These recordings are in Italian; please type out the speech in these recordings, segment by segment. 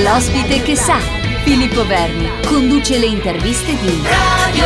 L'ospite che sa, Filippo Verni, conduce le interviste di Radio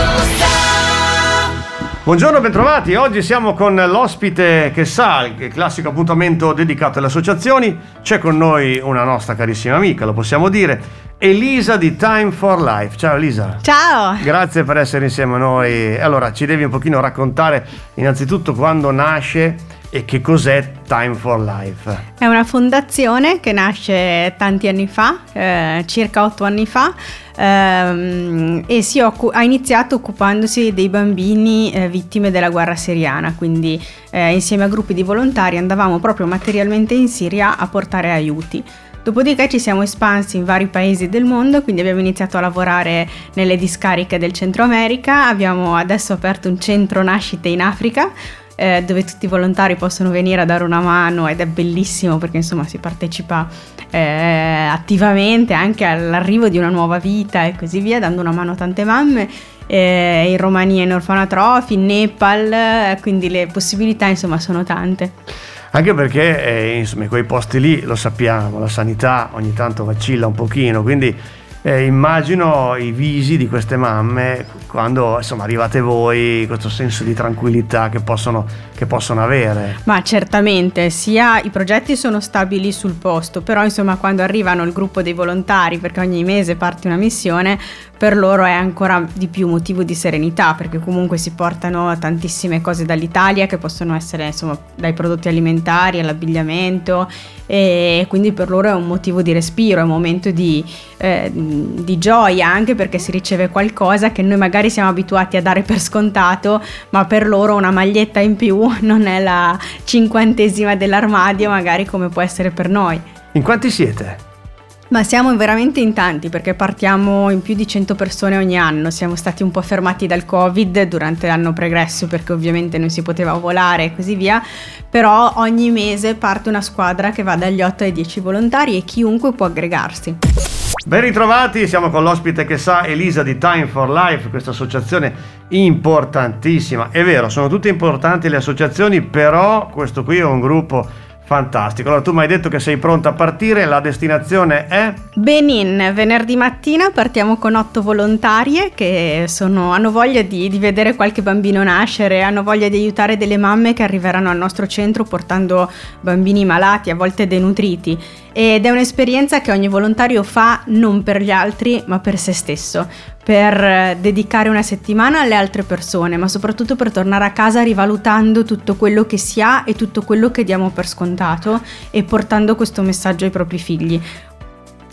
Buongiorno, bentrovati. Oggi siamo con l'ospite che sa, il classico appuntamento dedicato alle associazioni. C'è con noi una nostra carissima amica, lo possiamo dire, Elisa di Time for Life. Ciao Elisa. Ciao. Grazie per essere insieme a noi. Allora, ci devi un pochino raccontare innanzitutto quando nasce e che cos'è Time for Life? È una fondazione che nasce tanti anni fa, eh, circa otto anni fa, ehm, e occu- ha iniziato occupandosi dei bambini eh, vittime della guerra siriana, quindi eh, insieme a gruppi di volontari andavamo proprio materialmente in Siria a portare aiuti. Dopodiché ci siamo espansi in vari paesi del mondo, quindi abbiamo iniziato a lavorare nelle discariche del Centro America, abbiamo adesso aperto un centro nascite in Africa, eh, dove tutti i volontari possono venire a dare una mano ed è bellissimo perché insomma si partecipa eh, attivamente anche all'arrivo di una nuova vita e così via, dando una mano a tante mamme. Eh, in Romania in orfanotrofi, in Nepal, quindi le possibilità insomma sono tante. Anche perché eh, insomma quei posti lì lo sappiamo, la sanità ogni tanto vacilla un pochino, quindi eh, immagino i visi di queste mamme quando insomma arrivate voi, questo senso di tranquillità che possono, che possono avere. Ma certamente, sia i progetti sono stabili sul posto, però insomma quando arrivano il gruppo dei volontari, perché ogni mese parte una missione, per loro è ancora di più motivo di serenità perché comunque si portano tantissime cose dall'Italia che possono essere insomma dai prodotti alimentari all'abbigliamento e quindi per loro è un motivo di respiro, è un momento di, eh, di gioia anche perché si riceve qualcosa che noi magari siamo abituati a dare per scontato ma per loro una maglietta in più non è la cinquantesima dell'armadio magari come può essere per noi. In quanti siete? Ma siamo veramente in tanti perché partiamo in più di 100 persone ogni anno, siamo stati un po' fermati dal Covid durante l'anno pregresso perché ovviamente non si poteva volare e così via, però ogni mese parte una squadra che va dagli 8 ai 10 volontari e chiunque può aggregarsi. Ben ritrovati, siamo con l'ospite che sa, Elisa di Time for Life, questa associazione importantissima. È vero, sono tutte importanti le associazioni, però questo qui è un gruppo Fantastico, allora tu mi hai detto che sei pronta a partire, la destinazione è? Benin, venerdì mattina partiamo con otto volontarie che sono, hanno voglia di, di, vedere qualche bambino nascere, hanno voglia di aiutare delle mamme che arriveranno al nostro centro portando bambini malati, a volte denutriti. Ed è un'esperienza che ogni volontario fa non per gli altri ma per se stesso per eh, dedicare una settimana alle altre persone, ma soprattutto per tornare a casa rivalutando tutto quello che si ha e tutto quello che diamo per scontato e portando questo messaggio ai propri figli.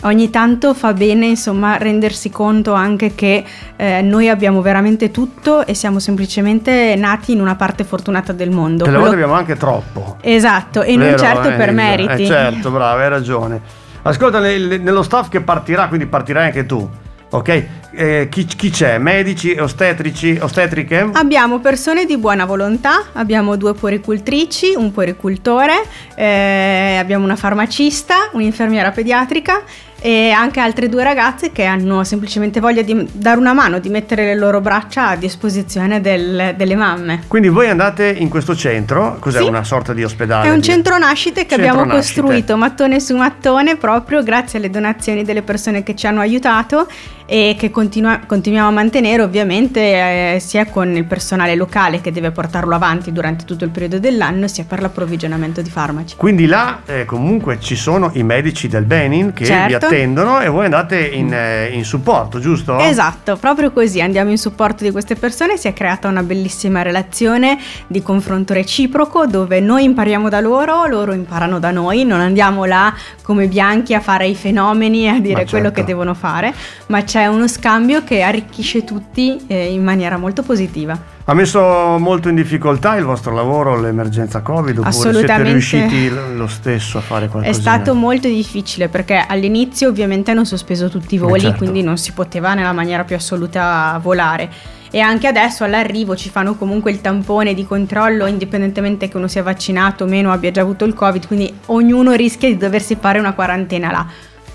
Ogni tanto fa bene, insomma, rendersi conto anche che eh, noi abbiamo veramente tutto e siamo semplicemente nati in una parte fortunata del mondo. A volte abbiamo anche troppo. Esatto, e Vero, non certo eh, per meriti. Eh, certo, brava, hai ragione. Ascolta, nello staff che partirà, quindi partirai anche tu Ok, eh, chi, chi, c'è? Medici, ostetrici, ostetriche? Abbiamo persone di buona volontà, abbiamo due puericultrici, un puericultore, eh, abbiamo una farmacista, un'infermiera pediatrica e anche altre due ragazze che hanno semplicemente voglia di dare una mano, di mettere le loro braccia a disposizione del, delle mamme. Quindi voi andate in questo centro, cos'è sì. una sorta di ospedale? È un centro nascite che centro abbiamo nascite. costruito mattone su mattone proprio grazie alle donazioni delle persone che ci hanno aiutato e che continua, continuiamo a mantenere ovviamente eh, sia con il personale locale che deve portarlo avanti durante tutto il periodo dell'anno sia per l'approvvigionamento di farmaci. Quindi là eh, comunque ci sono i medici del Benin che certo. vi attendono e voi andate in, eh, in, supporto, giusto? Esatto, proprio così andiamo in supporto di queste persone, si è creata una bellissima relazione di confronto reciproco dove noi impariamo da loro, loro imparano da noi, non andiamo là come bianchi a fare i fenomeni e a dire certo. quello che devono fare, ma c'è uno scambio che arricchisce tutti eh, in maniera molto positiva. Ha messo molto in difficoltà il vostro lavoro l'emergenza Covid oppure siete riusciti lo stesso a fare qualcosa? È stato molto difficile perché all'inizio ovviamente hanno sospeso tutti i voli, certo. quindi non si poteva nella maniera più assoluta volare. E anche adesso all'arrivo ci fanno comunque il tampone di controllo indipendentemente che uno sia vaccinato o meno abbia già avuto il Covid, quindi ognuno rischia di doversi fare una quarantena là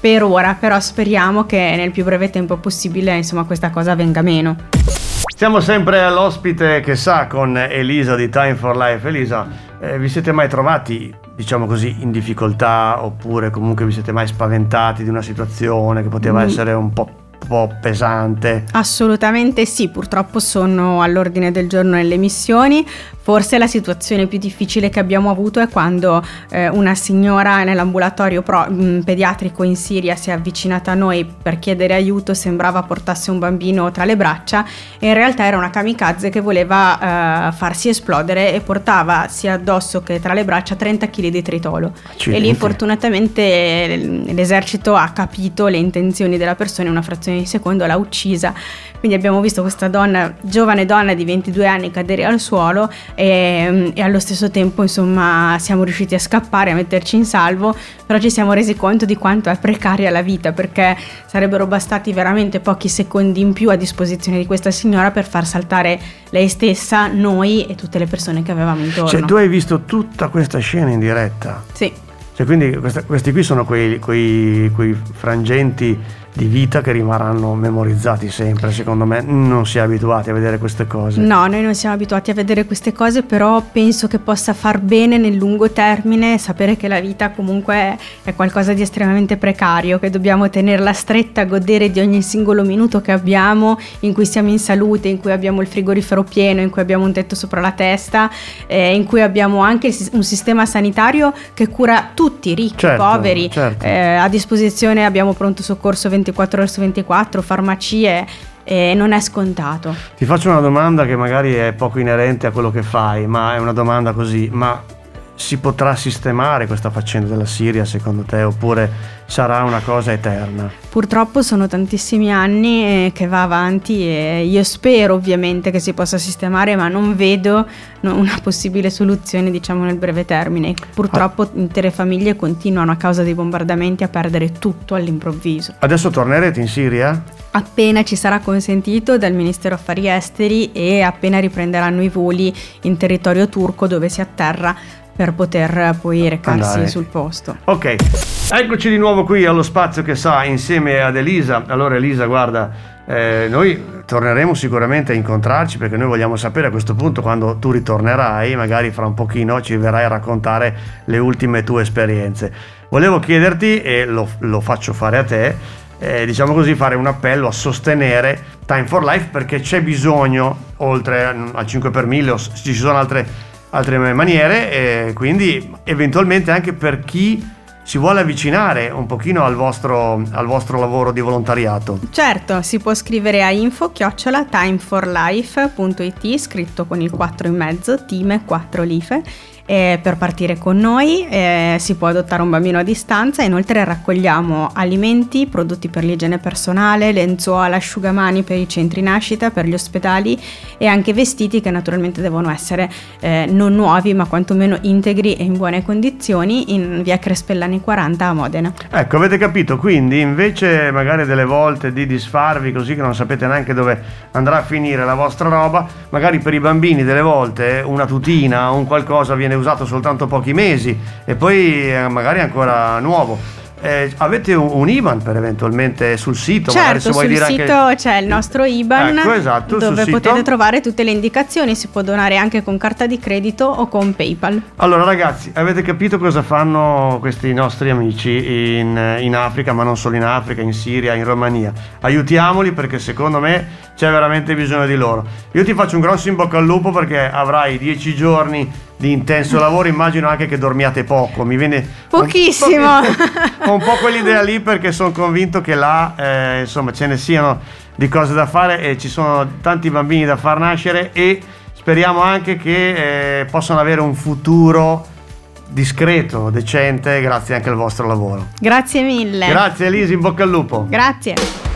per ora, però speriamo che nel più breve tempo possibile insomma questa cosa venga meno. Siamo sempre all'ospite che sa con Elisa di Time for Life. Elisa, eh, vi siete mai trovati diciamo così, in difficoltà oppure comunque vi siete mai spaventati di una situazione che poteva mm. essere un po' po' pesante. Assolutamente sì, purtroppo sono all'ordine del giorno nelle missioni. Forse la situazione più difficile che abbiamo avuto è quando eh, una signora nell'ambulatorio pro, mh, mm, pediatrico in Siria si è avvicinata a noi per chiedere aiuto, sembrava portasse un bambino tra le braccia e in realtà era una kamikaze che voleva eh, farsi esplodere e portava sia addosso che tra le braccia 30 kg di tritolo. Accidenti. E lì fortunatamente l'esercito ha capito le intenzioni della persona in una frazione di secondo, l'ha uccisa quindi abbiamo visto questa donna, giovane donna di 22 anni cadere al suolo e, e, allo stesso tempo insomma siamo riusciti a scappare, a metterci in salvo, però ci siamo resi conto di quanto è precaria la vita perché sarebbero bastati veramente pochi secondi in più a disposizione di questa signora per far saltare lei stessa, noi e tutte le persone che avevamo intorno. Cioè tu hai visto tutta questa scena in diretta? Sì. Cioè, quindi questa, questi qui sono quei, quei, quei frangenti di vita che rimarranno memorizzati sempre, secondo me. Non si è abituati a vedere queste cose. No, noi non siamo abituati a vedere queste cose, però penso che possa far bene nel lungo termine sapere che la vita comunque è qualcosa di estremamente precario, che dobbiamo tenerla stretta, godere di ogni singolo minuto che abbiamo, in cui siamo in salute, in cui abbiamo il frigorifero pieno, in cui abbiamo un tetto sopra la testa, eh, in cui abbiamo anche un sistema sanitario che cura tutti, ricchi, certo, poveri. Certo. Eh, a disposizione abbiamo pronto soccorso 24 24 ore su 24, farmacie, e non è scontato. Ti faccio una domanda che magari è poco inerente a quello che fai, ma è una domanda così, ma si potrà sistemare questa faccenda della Siria secondo te oppure sarà una cosa eterna? Purtroppo sono tantissimi anni eh, che va avanti e io spero ovviamente che si possa sistemare ma non vedo una possibile soluzione diciamo nel breve termine. Purtroppo ah. intere famiglie continuano a causa dei bombardamenti a perdere tutto all'improvviso. Adesso tornerete in Siria? appena ci sarà consentito dal Ministero Affari Esteri e appena riprenderanno i voli in territorio turco dove si atterra per poter poi recarsi Andare. sul posto. Ok, eccoci di nuovo qui allo spazio che sa insieme ad Elisa. Allora Elisa, guarda, eh, noi torneremo sicuramente a incontrarci perché noi vogliamo sapere a questo punto quando tu ritornerai, magari fra un pochino ci verrai a raccontare le ultime tue esperienze. Volevo chiederti, e lo, lo faccio fare a te, eh, diciamo così, fare un appello a sostenere Time for Life perché c'è bisogno, oltre al 5 per 1000, ci sono altre altre maniere quindi eventualmente anche per chi si vuole avvicinare un pochino al vostro, al vostro lavoro di volontariato. Certo, si può scrivere a info chiocciola timeforlife.it scritto con il 4 in mezzo, time 4 life eh, per partire con noi, eh, si può adottare un bambino a distanza, inoltre raccogliamo alimenti, prodotti per l'igiene personale, lenzuola, asciugamani per i centri nascita, per gli ospedali e anche vestiti che naturalmente devono essere eh, non nuovi ma quantomeno integri e in buone condizioni in via Crespellani 40 a Modena. Ecco, avete capito, quindi invece magari delle volte di disfarvi così che non sapete neanche dove andrà a finire la vostra roba, magari per i bambini delle volte una tutina, un qualcosa viene usato soltanto pochi mesi e poi magari ancora nuovo. Eh, avete un, un, IBAN per eventualmente sul sito? Certo, se sul sito anche... c'è il nostro IBAN ecco, esatto, dove potete sito. trovare tutte le indicazioni, si può donare anche con carta di credito o con PayPal. Allora ragazzi, avete capito cosa fanno questi nostri amici in, in Africa, ma non solo in Africa, in Siria, in Romania? Aiutiamoli perché secondo me c'è veramente bisogno di loro. Io ti faccio un grosso in bocca al lupo perché avrai dieci giorni di intenso lavoro, immagino anche che dormiate poco. Mi viene pochissimo. Un po', un po quell'idea lì perché sono convinto che là eh, insomma ce ne siano di cose da fare e ci sono tanti bambini da far nascere e speriamo anche che eh, possano avere un futuro discreto, decente, grazie anche al vostro lavoro. Grazie mille. Grazie Elisa, in bocca al lupo. Grazie.